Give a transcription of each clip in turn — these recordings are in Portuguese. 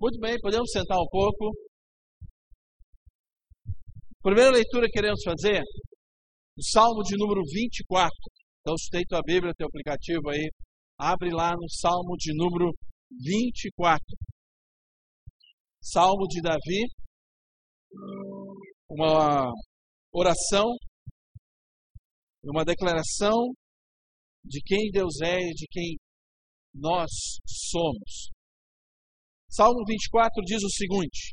Muito bem, podemos sentar um pouco. Primeira leitura que queremos fazer, o Salmo de número 24. Então, se tem tua Bíblia, teu aplicativo aí, abre lá no Salmo de número 24. Salmo de Davi, uma oração, uma declaração de quem Deus é e de quem nós somos. Salmo 24 diz o seguinte: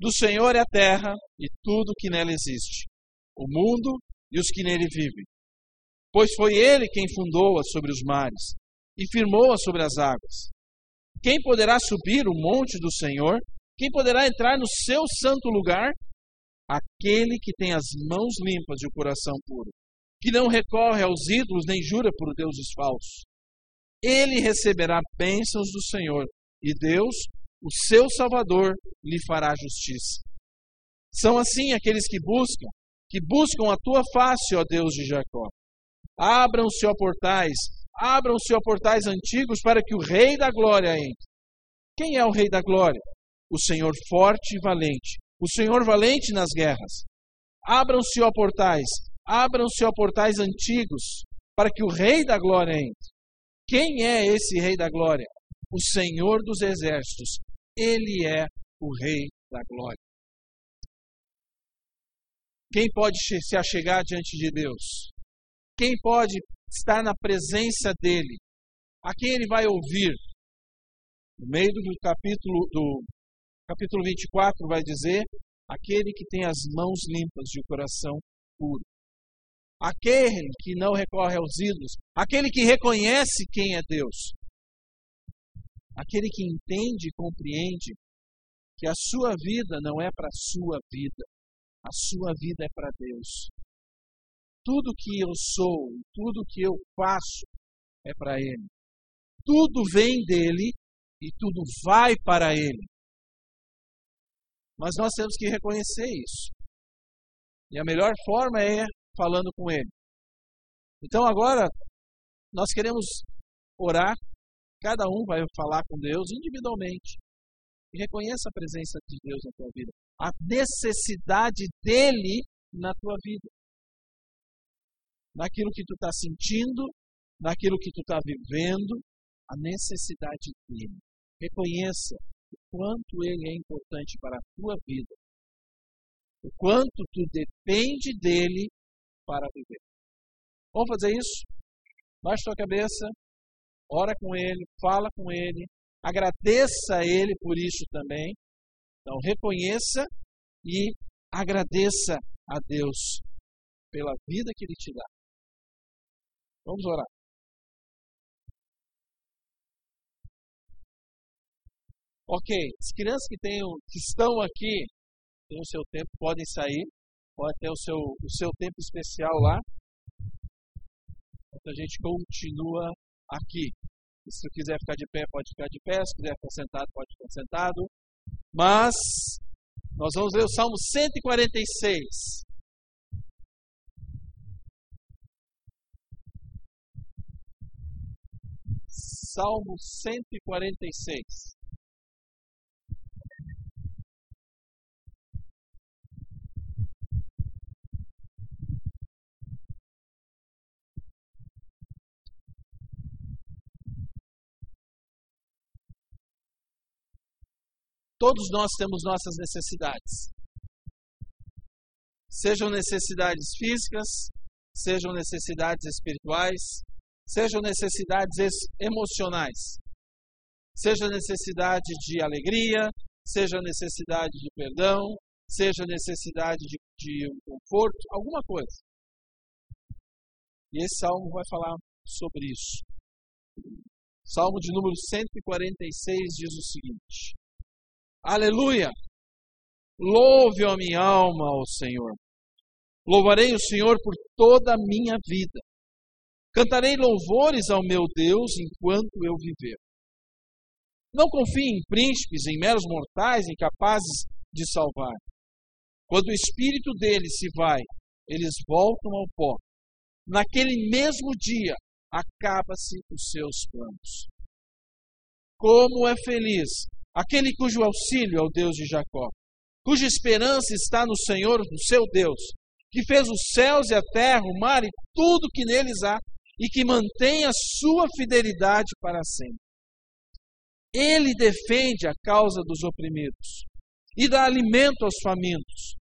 Do Senhor é a terra e tudo que nela existe, o mundo e os que nele vivem. Pois foi ele quem fundou-a sobre os mares e firmou-a sobre as águas. Quem poderá subir o monte do Senhor? Quem poderá entrar no seu santo lugar? Aquele que tem as mãos limpas e o coração puro, que não recorre aos ídolos nem jura por deuses falsos. Ele receberá bênçãos do Senhor, e Deus, o seu Salvador, lhe fará justiça. São assim aqueles que buscam, que buscam a tua face, ó Deus de Jacó. Abram-se, ó portais, abram-se, ó portais antigos, para que o Rei da Glória entre. Quem é o Rei da Glória? O Senhor forte e valente, o Senhor valente nas guerras. Abram-se, ó portais, abram-se, ó portais antigos, para que o Rei da Glória entre. Quem é esse Rei da Glória? O Senhor dos Exércitos. Ele é o Rei da Glória. Quem pode se achegar diante de Deus? Quem pode estar na presença dele? A quem ele vai ouvir? No meio do capítulo, do capítulo 24 vai dizer: aquele que tem as mãos limpas e o coração puro. Aquele que não recorre aos ídolos, aquele que reconhece quem é Deus. Aquele que entende e compreende que a sua vida não é para a sua vida, a sua vida é para Deus. Tudo que eu sou, tudo que eu faço é para Ele. Tudo vem dele e tudo vai para Ele. Mas nós temos que reconhecer isso. E a melhor forma é falando com Ele. Então agora, nós queremos orar. Cada um vai falar com Deus individualmente. E reconheça a presença de Deus na tua vida. A necessidade dele na tua vida. Naquilo que tu está sentindo, naquilo que tu está vivendo, a necessidade dele. Reconheça o quanto ele é importante para a tua vida. O quanto tu depende dele para viver. Vamos fazer isso? Baixa tua cabeça, ora com ele, fala com ele, agradeça a ele por isso também. Então, reconheça e agradeça a Deus pela vida que ele te dá. Vamos orar. Ok, as crianças que, tenham, que estão aqui, têm o seu tempo, podem sair, pode ter o seu, o seu tempo especial lá. A gente continua aqui. Se quiser ficar de pé, pode ficar de pé. Se quiser ficar sentado, pode ficar sentado. Mas nós vamos ler o Salmo 146. Salmo 146. Todos nós temos nossas necessidades. Sejam necessidades físicas, sejam necessidades espirituais, sejam necessidades emocionais, seja necessidade de alegria, seja necessidade de perdão, seja necessidade de, de um conforto, alguma coisa. E esse salmo vai falar sobre isso. Salmo de número 146 diz o seguinte: Aleluia! Louve a minha alma ao Senhor. Louvarei o Senhor por toda a minha vida. Cantarei louvores ao meu Deus enquanto eu viver. Não confie em príncipes, em meros mortais, incapazes de salvar. Quando o espírito deles se vai, eles voltam ao pó. Naquele mesmo dia, acaba-se os seus planos. Como é feliz aquele cujo auxílio é o Deus de Jacó, cuja esperança está no Senhor, no seu Deus, que fez os céus e a terra, o mar e tudo que neles há, e que mantém a sua fidelidade para sempre. Ele defende a causa dos oprimidos e dá alimento aos famintos.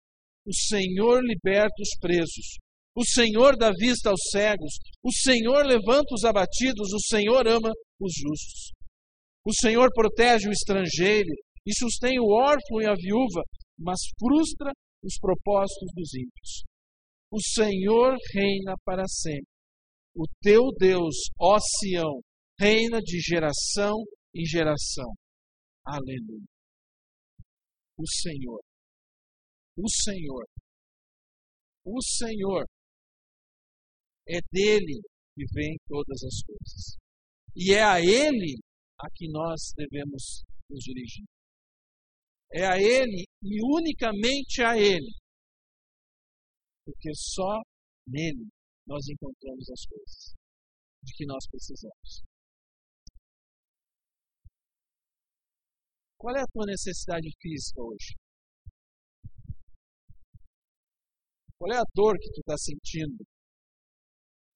O Senhor liberta os presos. O Senhor dá vista aos cegos. O Senhor levanta os abatidos. O Senhor ama os justos. O Senhor protege o estrangeiro e sustém o órfão e a viúva, mas frustra os propósitos dos ímpios. O Senhor reina para sempre. O teu Deus, ó Sião, reina de geração em geração. Aleluia. O Senhor, o Senhor, o Senhor, é dele que vem todas as coisas. E é a Ele a que nós devemos nos dirigir. É a Ele e unicamente a Ele. Porque só nele nós encontramos as coisas de que nós precisamos. Qual é a tua necessidade física hoje? Qual é a dor que tu está sentindo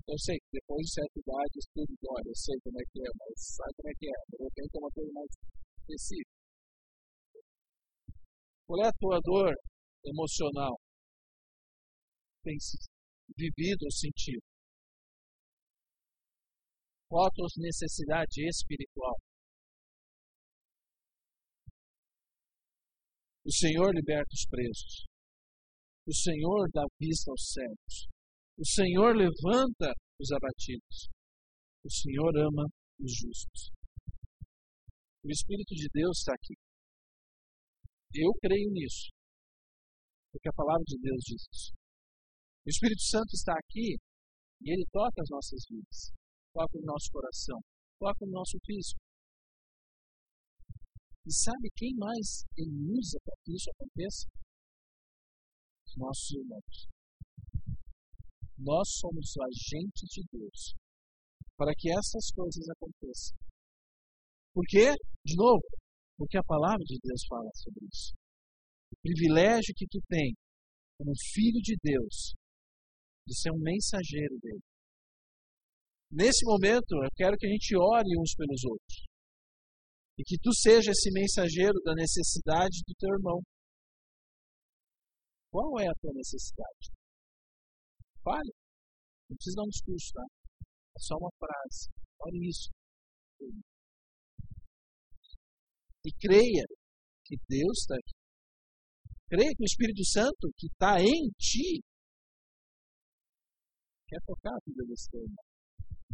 eu sei que depois de certa idade tudo dói, eu sei como é que é, mas sabe como é que é. De repente é uma coisa mais específica. Qual é a tua dor emocional? Tem vivido ou sentido? Qual a tua necessidade espiritual? O Senhor liberta os presos. O Senhor dá vista aos cegos. O Senhor levanta os abatidos. O Senhor ama os justos. O Espírito de Deus está aqui. Eu creio nisso. Porque a palavra de Deus diz isso. O Espírito Santo está aqui e ele toca as nossas vidas. Toca o nosso coração. Toca o nosso físico. E sabe quem mais ele usa para que isso aconteça? Os nossos irmãos. Nós somos agentes de Deus para que essas coisas aconteçam. Por quê? De novo, porque a palavra de Deus fala sobre isso. O privilégio que tu tem como filho de Deus de ser um mensageiro dele. Nesse momento, eu quero que a gente ore uns pelos outros. E que tu seja esse mensageiro da necessidade do teu irmão. Qual é a tua necessidade? Fale. Não precisa dar um discurso, tá? É só uma frase. Olha isso. E creia que Deus está aqui. Creia que o Espírito Santo que está em ti quer tocar a vida desse teu irmão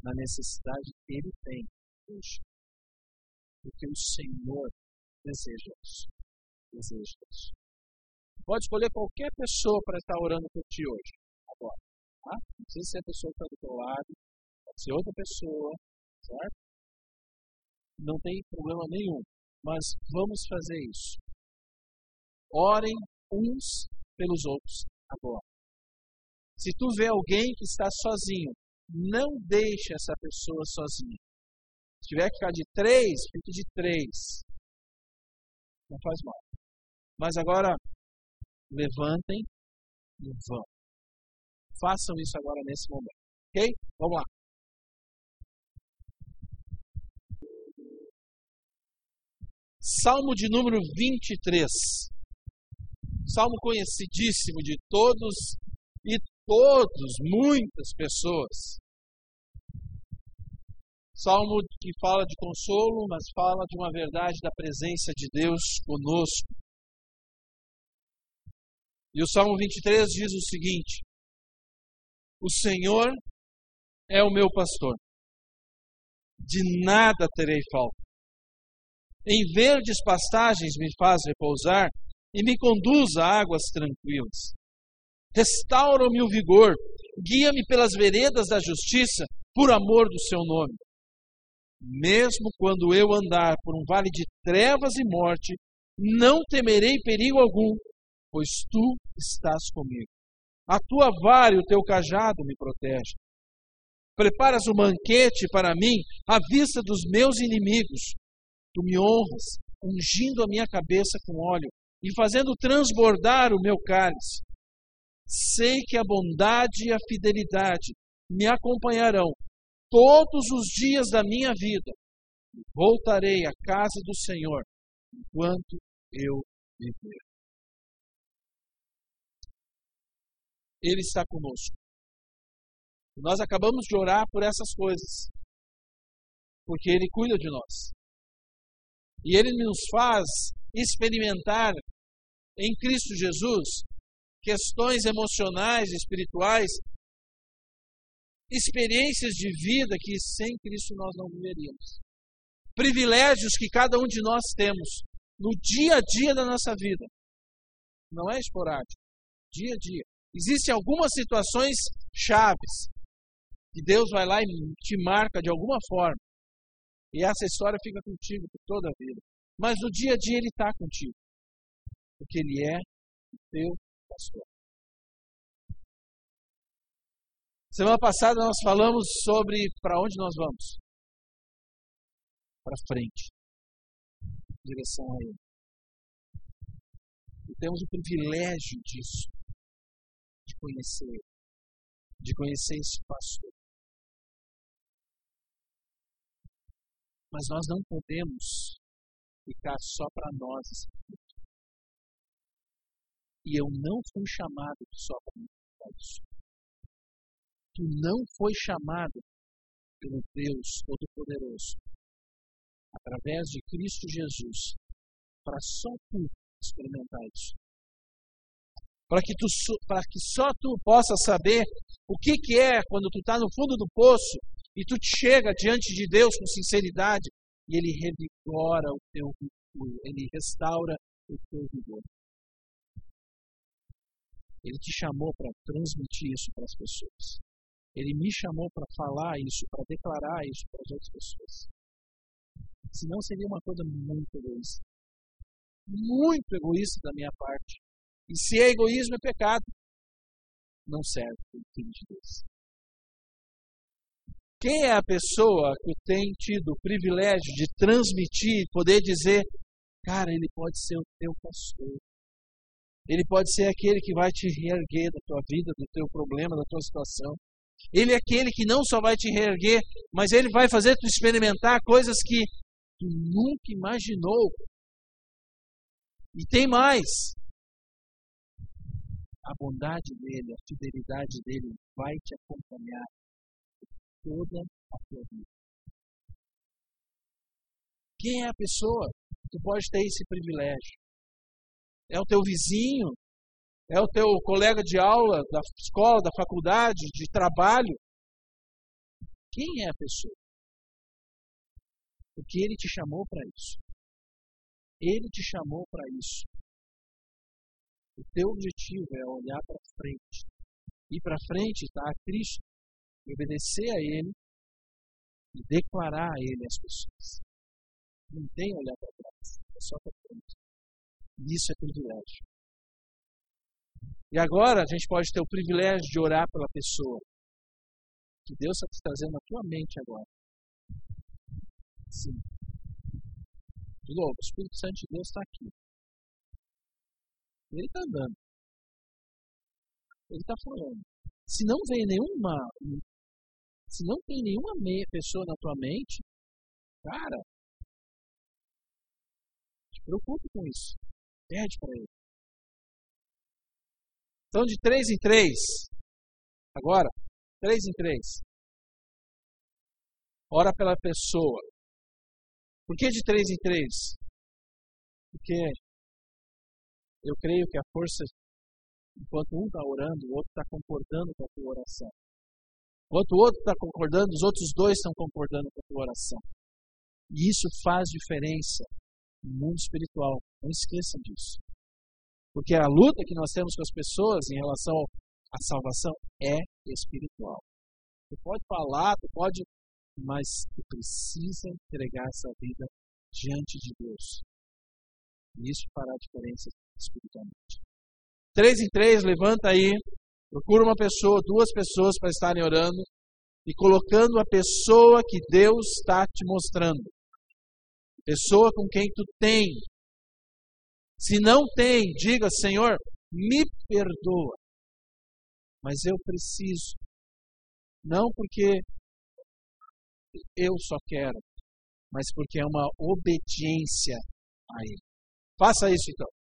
na necessidade que ele tem hoje. Porque o Senhor deseja isso. Deseja isso. Pode escolher qualquer pessoa para estar orando por ti hoje, agora. Tá? Não precisa ser a pessoa que está do teu lado, pode ser outra pessoa, certo? Não tem problema nenhum. Mas vamos fazer isso. Orem uns pelos outros agora. Se tu vê alguém que está sozinho, não deixe essa pessoa sozinha. Se tiver que ficar de três, fique de três. Não faz mal. Mas agora, levantem e vão. Façam isso agora nesse momento. Ok? Vamos lá. Salmo de número 23. Salmo conhecidíssimo de todos e todos, muitas pessoas. Salmo que fala de consolo, mas fala de uma verdade da presença de Deus conosco. E o Salmo 23 diz o seguinte: o Senhor é o meu pastor. De nada terei falta. Em verdes pastagens me faz repousar e me conduz a águas tranquilas. Restaura-me o vigor, guia-me pelas veredas da justiça, por amor do seu nome. Mesmo quando eu andar por um vale de trevas e morte, não temerei perigo algum, pois tu estás comigo. A tua vara e o teu cajado me protegem. Preparas o um banquete para mim à vista dos meus inimigos. Tu me honras, ungindo a minha cabeça com óleo e fazendo transbordar o meu cálice. Sei que a bondade e a fidelidade me acompanharão todos os dias da minha vida. Voltarei à casa do Senhor enquanto eu viver. Ele está conosco. Nós acabamos de orar por essas coisas, porque Ele cuida de nós. E Ele nos faz experimentar em Cristo Jesus questões emocionais, espirituais, experiências de vida que sem Cristo nós não viveríamos. Privilégios que cada um de nós temos no dia a dia da nossa vida. Não é esporádico, dia a dia. Existem algumas situações chaves que Deus vai lá e te marca de alguma forma. E essa história fica contigo por toda a vida. Mas no dia a dia Ele está contigo. Porque Ele é o teu pastor. Semana passada nós falamos sobre para onde nós vamos. Para frente. Em direção a Ele. E temos o privilégio disso. Conhecer. De conhecer esse pastor. Mas nós não podemos ficar só para nós E eu não fui chamado só para isso. Tu não foi chamado pelo Deus Todo-Poderoso, através de Cristo Jesus, para só tu experimentar isso. Para que, tu, para que só tu possa saber o que, que é quando tu está no fundo do poço e tu chega diante de Deus com sinceridade e Ele revigora o teu vigor, Ele restaura o teu vigor. Ele te chamou para transmitir isso para as pessoas. Ele me chamou para falar isso, para declarar isso para as outras pessoas. Senão seria uma coisa muito egoísta. Muito egoísta da minha parte. E se é egoísmo, é pecado. Não serve o Filho de Deus. Quem é a pessoa que tem tido o privilégio de transmitir, poder dizer, cara, ele pode ser o teu pastor. Ele pode ser aquele que vai te reerguer da tua vida, do teu problema, da tua situação. Ele é aquele que não só vai te reerguer, mas ele vai fazer tu experimentar coisas que tu nunca imaginou. E tem mais. A bondade dele, a fidelidade dele vai te acompanhar toda a tua vida. Quem é a pessoa que pode ter esse privilégio? É o teu vizinho? É o teu colega de aula, da escola, da faculdade, de trabalho? Quem é a pessoa? Porque ele te chamou para isso. Ele te chamou para isso. O teu objetivo é olhar para frente. Ir para frente está a Cristo obedecer a Ele e declarar a Ele as pessoas. Não tem olhar para trás, é só para frente. Isso é privilégio. E agora a gente pode ter o privilégio de orar pela pessoa que Deus está te trazendo na tua mente agora. Sim. De novo, o Espírito Santo de Deus está aqui. Ele está andando. Ele está falando. Se não vem nenhuma se não tem nenhuma pessoa na tua mente, cara, te preocupe com isso. Pede para ele. Então, de três em três, agora, três em três, ora pela pessoa. Por que de três em três? Porque eu creio que a força, enquanto um está orando, o outro está concordando com a tua oração. Enquanto o outro está concordando, os outros dois estão concordando com a tua oração. E isso faz diferença no mundo espiritual. Não esqueçam disso. Porque a luta que nós temos com as pessoas em relação à salvação é espiritual. Tu pode falar, tu pode, mas tu precisa entregar essa vida diante de Deus. E isso fará diferença espiritualmente. Três em três, levanta aí Procura uma pessoa, duas pessoas para estarem orando e colocando a pessoa que Deus está te mostrando. Pessoa com quem tu tem. Se não tem, diga, Senhor, me perdoa. Mas eu preciso. Não porque eu só quero, mas porque é uma obediência a Ele. Faça isso então.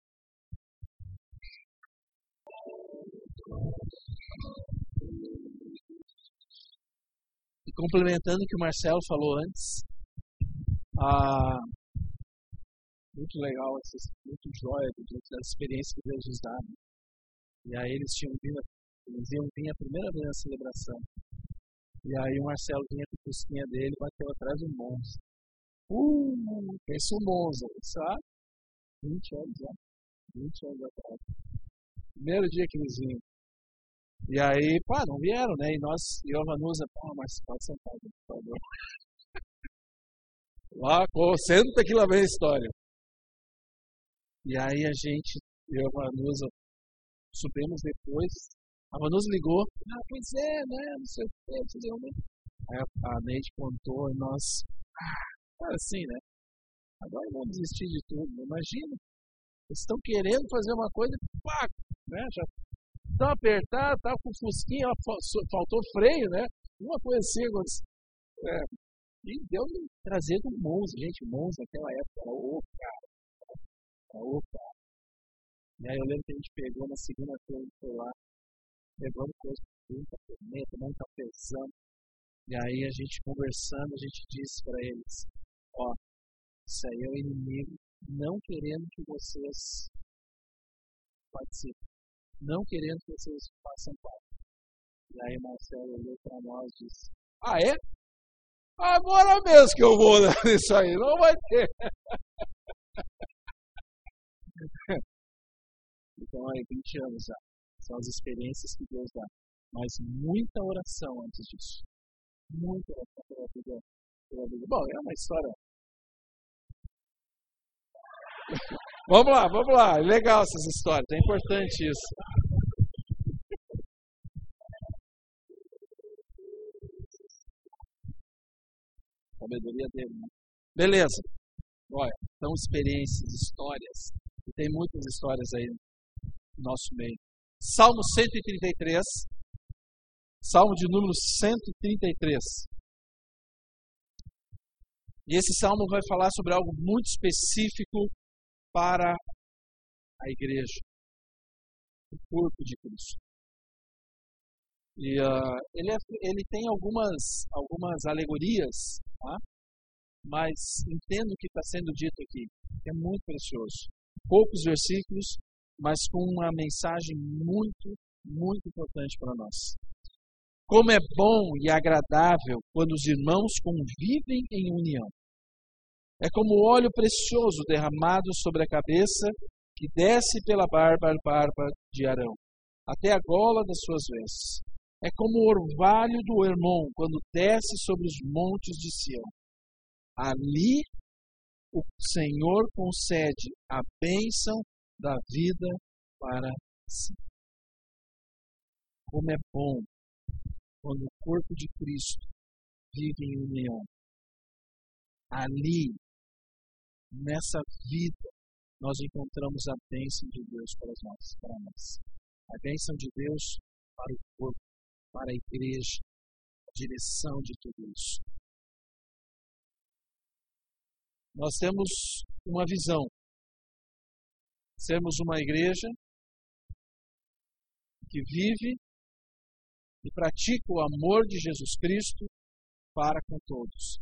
Complementando o que o Marcelo falou antes, muito legal, muito joia da experiência que Deus nos dá. Né? E aí eles tinham vindo, eles iam vir a primeira vez na celebração. E aí o Marcelo vinha com a fusquinha dele e bateu atrás do Monza. Uh, pensa o Monza, sabe? 20 anos, já. 20 anos atrás. Primeiro dia que eles vinham. E aí, pá, não vieram, né? E nós, e a Vanusa, pô, mas pode sentar, por favor. Lá, senta que lá vem a história. E aí a gente, e a Vanusa, subimos depois. A Vanusa ligou. Ah, pois é, né? Não sei o que, não sei Aí a Neide contou e nós, ah, assim, né? Agora vamos desistir de tudo. Imagina. Eles estão querendo fazer uma coisa, pá, né? Já tão apertado, tava com fusquinha, faltou freio, né? Uma coisa assim, é, e deu trazer do Monza, gente, Monza naquela época era o cara, era o cara. E aí eu lembro que a gente pegou na segunda-feira, foi lá, levando coisa para muita tormenta, muita pressão. E aí a gente conversando, a gente disse para eles, ó, isso aí é o inimigo não querendo que vocês participem não querendo que vocês façam parte. E aí Marcelo olhou para nós e disse, ah é? Agora mesmo que eu vou nisso aí, não vai ter. então aí 20 anos já. São as experiências que Deus dá. Mas muita oração antes disso. Muita oração pela vida. Pela vida. Bom, é uma história. Vamos lá, vamos lá. Legal essas histórias, é importante isso. Sabedoria dele. Né? Beleza. Olha, são experiências, histórias. E tem muitas histórias aí no nosso meio. Salmo 133. Salmo de número 133. E esse salmo vai falar sobre algo muito específico para a igreja, o corpo de Cristo. E uh, ele, é, ele tem algumas, algumas alegorias, tá? mas entendo o que está sendo dito aqui, é muito precioso. Poucos versículos, mas com uma mensagem muito, muito importante para nós. Como é bom e agradável quando os irmãos convivem em união. É como óleo precioso derramado sobre a cabeça que desce pela barba barba de Arão, até a gola das suas vestes. É como o orvalho do Hermon quando desce sobre os montes de Sião. Ali o Senhor concede a bênção da vida para si. Como é bom quando o corpo de Cristo vive em união. Ali nessa vida, nós encontramos a bênção de Deus para nós. Para nós. A bênção de Deus para o corpo, para a igreja, a direção de tudo isso. Nós temos uma visão. Sermos uma igreja que vive e pratica o amor de Jesus Cristo para com todos.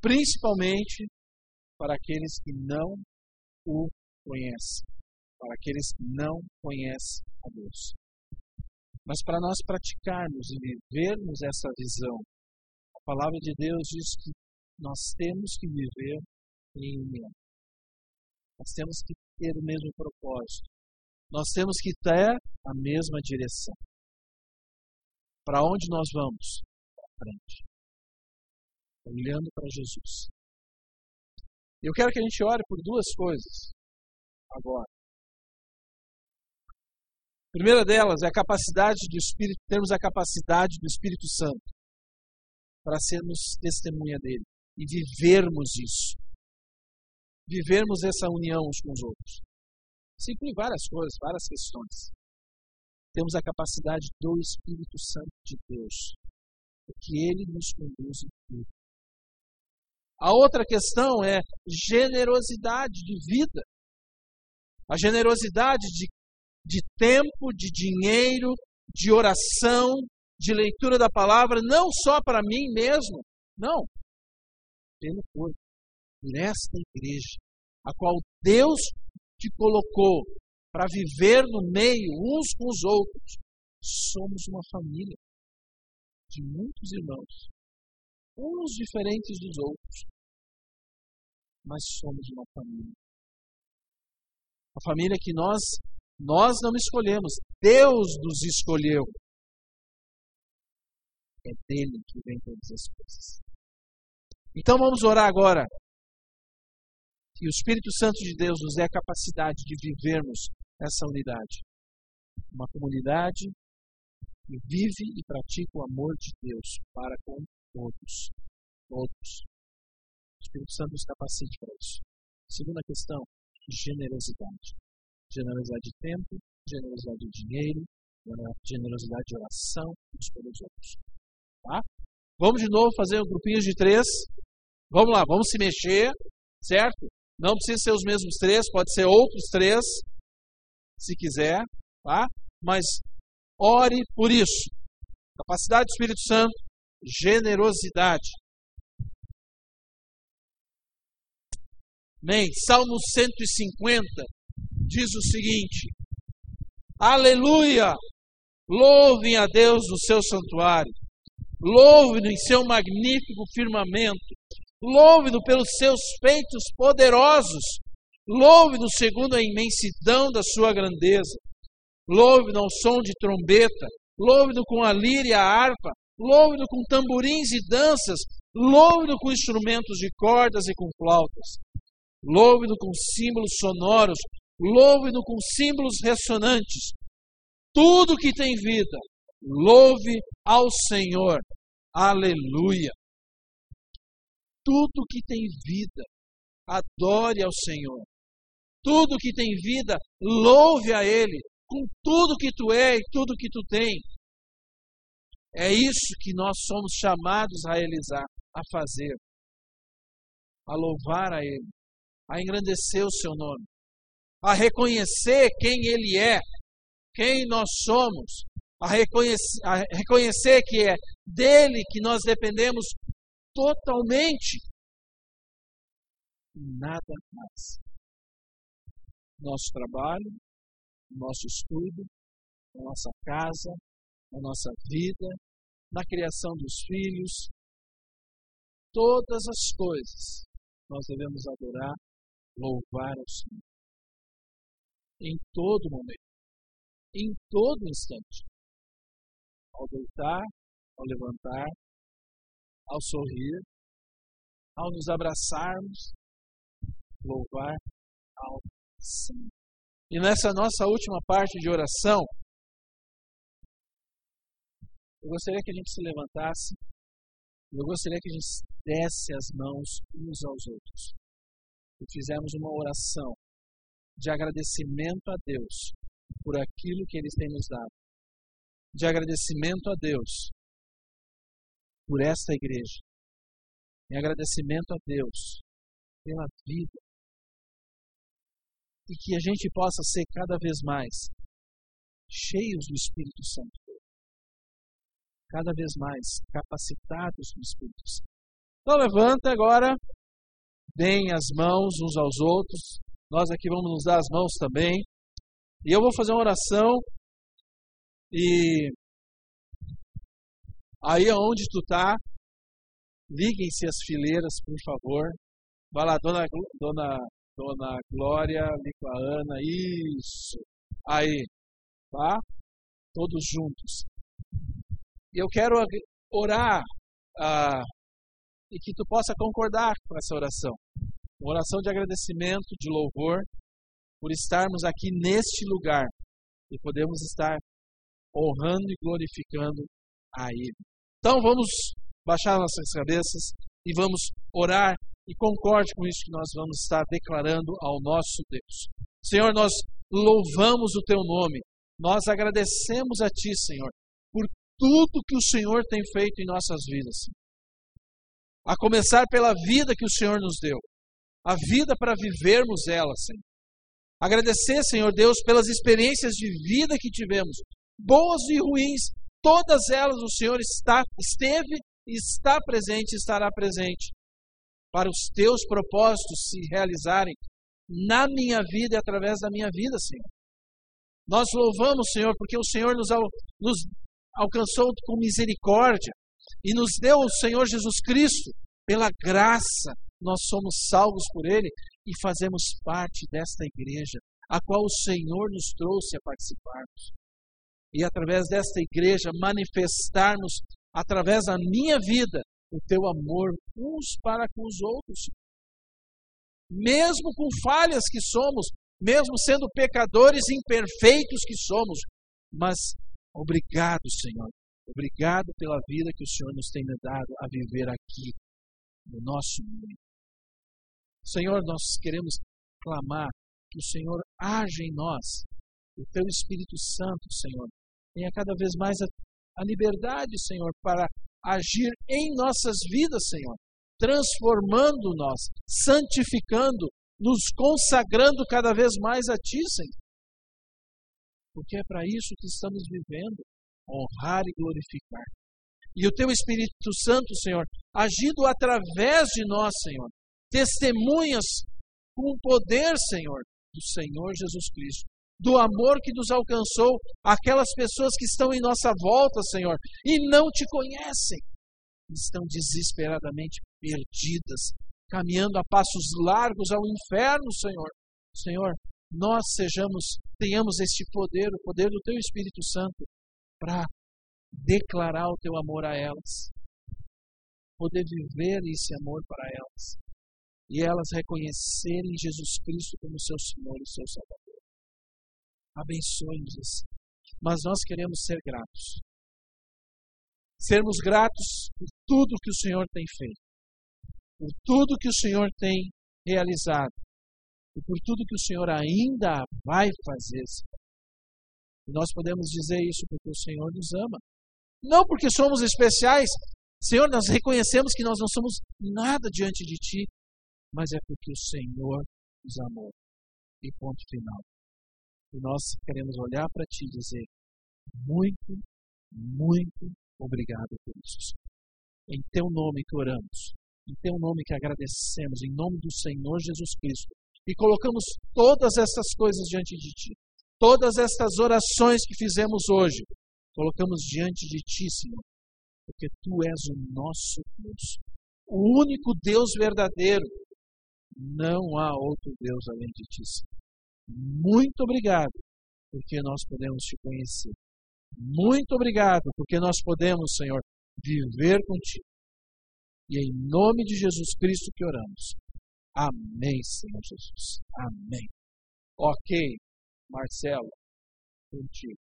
Principalmente para aqueles que não o conhecem, para aqueles que não conhecem a Deus. Mas para nós praticarmos e vivermos essa visão, a palavra de Deus diz que nós temos que viver em união. Nós temos que ter o mesmo propósito. Nós temos que ter a mesma direção. Para onde nós vamos? Para frente. Olhando para Jesus. Eu quero que a gente ore por duas coisas agora. A primeira delas é a capacidade do Espírito, termos a capacidade do Espírito Santo para sermos testemunha dele e vivermos isso. vivermos essa união uns com os outros? Isso inclui várias coisas, várias questões. Temos a capacidade do Espírito Santo de Deus, porque Ele nos conduz em tudo. A outra questão é generosidade de vida. A generosidade de, de tempo, de dinheiro, de oração, de leitura da palavra, não só para mim mesmo, não, pelo corpo, por esta igreja, a qual Deus te colocou para viver no meio uns com os outros. Somos uma família de muitos irmãos, uns diferentes dos outros, mas somos uma família. A família que nós nós não escolhemos, Deus nos escolheu. É dele que vem todas as coisas. Então vamos orar agora. Que o Espírito Santo de Deus nos dê a capacidade de vivermos essa unidade. Uma comunidade que vive e pratica o amor de Deus para com todos. Todos. O Espírito Santo nos capacite para isso. Segunda questão, generosidade. Generosidade de tempo, generosidade de dinheiro, generosidade de oração uns pelos outros. Tá? Vamos de novo fazer um grupinho de três. Vamos lá, vamos se mexer, certo? Não precisa ser os mesmos três, pode ser outros três, se quiser, tá? Mas ore por isso. Capacidade do Espírito Santo, generosidade. Amém. Salmo 150 diz o seguinte: Aleluia! Louvem a Deus no seu santuário. Louve-no em seu magnífico firmamento. Louve-no pelos seus feitos poderosos. Louve-no segundo a imensidão da sua grandeza. Louve-no ao som de trombeta. Louve-no com a lira e a harpa. Louve-no com tamborins e danças. Louve-no com instrumentos de cordas e com flautas. Louve-no com símbolos sonoros. Louve-no com símbolos ressonantes. Tudo que tem vida, louve ao Senhor. Aleluia. Tudo que tem vida, adore ao Senhor. Tudo que tem vida, louve a Ele, com tudo que tu é e tudo que tu tem. É isso que nós somos chamados a realizar, a fazer, a louvar a Ele, a engrandecer o Seu nome, a reconhecer quem Ele é, quem nós somos, a reconhecer, a reconhecer que é dele que nós dependemos totalmente. Nada mais. Nosso trabalho, nosso estudo, a nossa casa, a nossa vida, na criação dos filhos, todas as coisas nós devemos adorar, louvar ao Senhor. Em todo momento em todo instante. Ao deitar, ao levantar, ao sorrir, ao nos abraçarmos, louvar ao Senhor. E nessa nossa última parte de oração, eu gostaria que a gente se levantasse, eu gostaria que a gente desse as mãos uns aos outros e fizermos uma oração de agradecimento a Deus por aquilo que eles têm nos dado. De agradecimento a Deus por esta igreja. Em agradecimento a Deus pela vida. E que a gente possa ser cada vez mais cheios do Espírito Santo. Cada vez mais capacitados do Espírito Santo. Então levanta agora, deem as mãos uns aos outros. Nós aqui vamos nos dar as mãos também. E eu vou fazer uma oração e aí aonde tu tá, liguem-se as fileiras, por favor. Vai lá, dona, dona, dona Glória, com a Ana, isso. Aí, tá? Todos juntos. E eu quero orar ah, e que tu possa concordar com essa oração. Uma oração de agradecimento, de louvor, por estarmos aqui neste lugar e podemos estar honrando e glorificando a Ele. Então vamos baixar nossas cabeças e vamos orar e concorde com isso que nós vamos estar declarando ao nosso Deus. Senhor, nós louvamos o teu nome, nós agradecemos a ti, Senhor, por tudo que o Senhor tem feito em nossas vidas. A começar pela vida que o Senhor nos deu, a vida para vivermos ela, Senhor. Agradecer, Senhor Deus, pelas experiências de vida que tivemos, boas e ruins, todas elas o Senhor está, esteve, está presente e estará presente para os teus propósitos se realizarem na minha vida e através da minha vida, Senhor. Nós louvamos, Senhor, porque o Senhor nos, nos alcançou com misericórdia e nos deu o Senhor Jesus Cristo pela graça. Nós somos salvos por Ele e fazemos parte desta igreja, a qual o Senhor nos trouxe a participarmos. E através desta igreja manifestarmos, através da minha vida, o teu amor uns para com os outros. Mesmo com falhas que somos, mesmo sendo pecadores imperfeitos que somos, mas obrigado, Senhor. Obrigado pela vida que o Senhor nos tem dado a viver aqui, no nosso mundo. Senhor, nós queremos clamar que o Senhor age em nós, o Teu Espírito Santo, Senhor, tenha cada vez mais a, a liberdade, Senhor, para agir em nossas vidas, Senhor, transformando-nos, santificando, nos consagrando cada vez mais a Ti, Senhor. Porque é para isso que estamos vivendo honrar e glorificar. E o Teu Espírito Santo, Senhor, agido através de nós, Senhor, testemunhas com o poder, Senhor, do Senhor Jesus Cristo, do amor que nos alcançou, aquelas pessoas que estão em nossa volta, Senhor, e não te conhecem, estão desesperadamente perdidas, caminhando a passos largos ao inferno, Senhor. Senhor, nós sejamos, tenhamos este poder, o poder do Teu Espírito Santo, para declarar o Teu amor a elas, poder viver esse amor para elas e elas reconhecerem Jesus Cristo como seu Senhor e seu Salvador. Abençoe-nos. Mas nós queremos ser gratos. Sermos gratos por tudo que o Senhor tem feito, por tudo que o Senhor tem realizado e por tudo que o Senhor ainda vai fazer. E nós podemos dizer isso porque o Senhor nos ama. Não porque somos especiais. Senhor, nós reconhecemos que nós não somos nada diante de Ti, mas é porque o Senhor nos amou. E ponto final. E nós queremos olhar para Ti e dizer: muito, muito obrigado por isso. Em Teu nome que oramos, em Teu nome que agradecemos, em nome do Senhor Jesus Cristo. E colocamos todas essas coisas diante de Ti. Todas estas orações que fizemos hoje, colocamos diante de Ti, Senhor, porque Tu és o nosso Deus, o único Deus verdadeiro, não há outro Deus além de ti. Muito obrigado, porque nós podemos te conhecer. Muito obrigado, porque nós podemos, Senhor, viver contigo. E é em nome de Jesus Cristo que oramos. Amém, Senhor Jesus. Amém. Ok, Marcelo, contigo.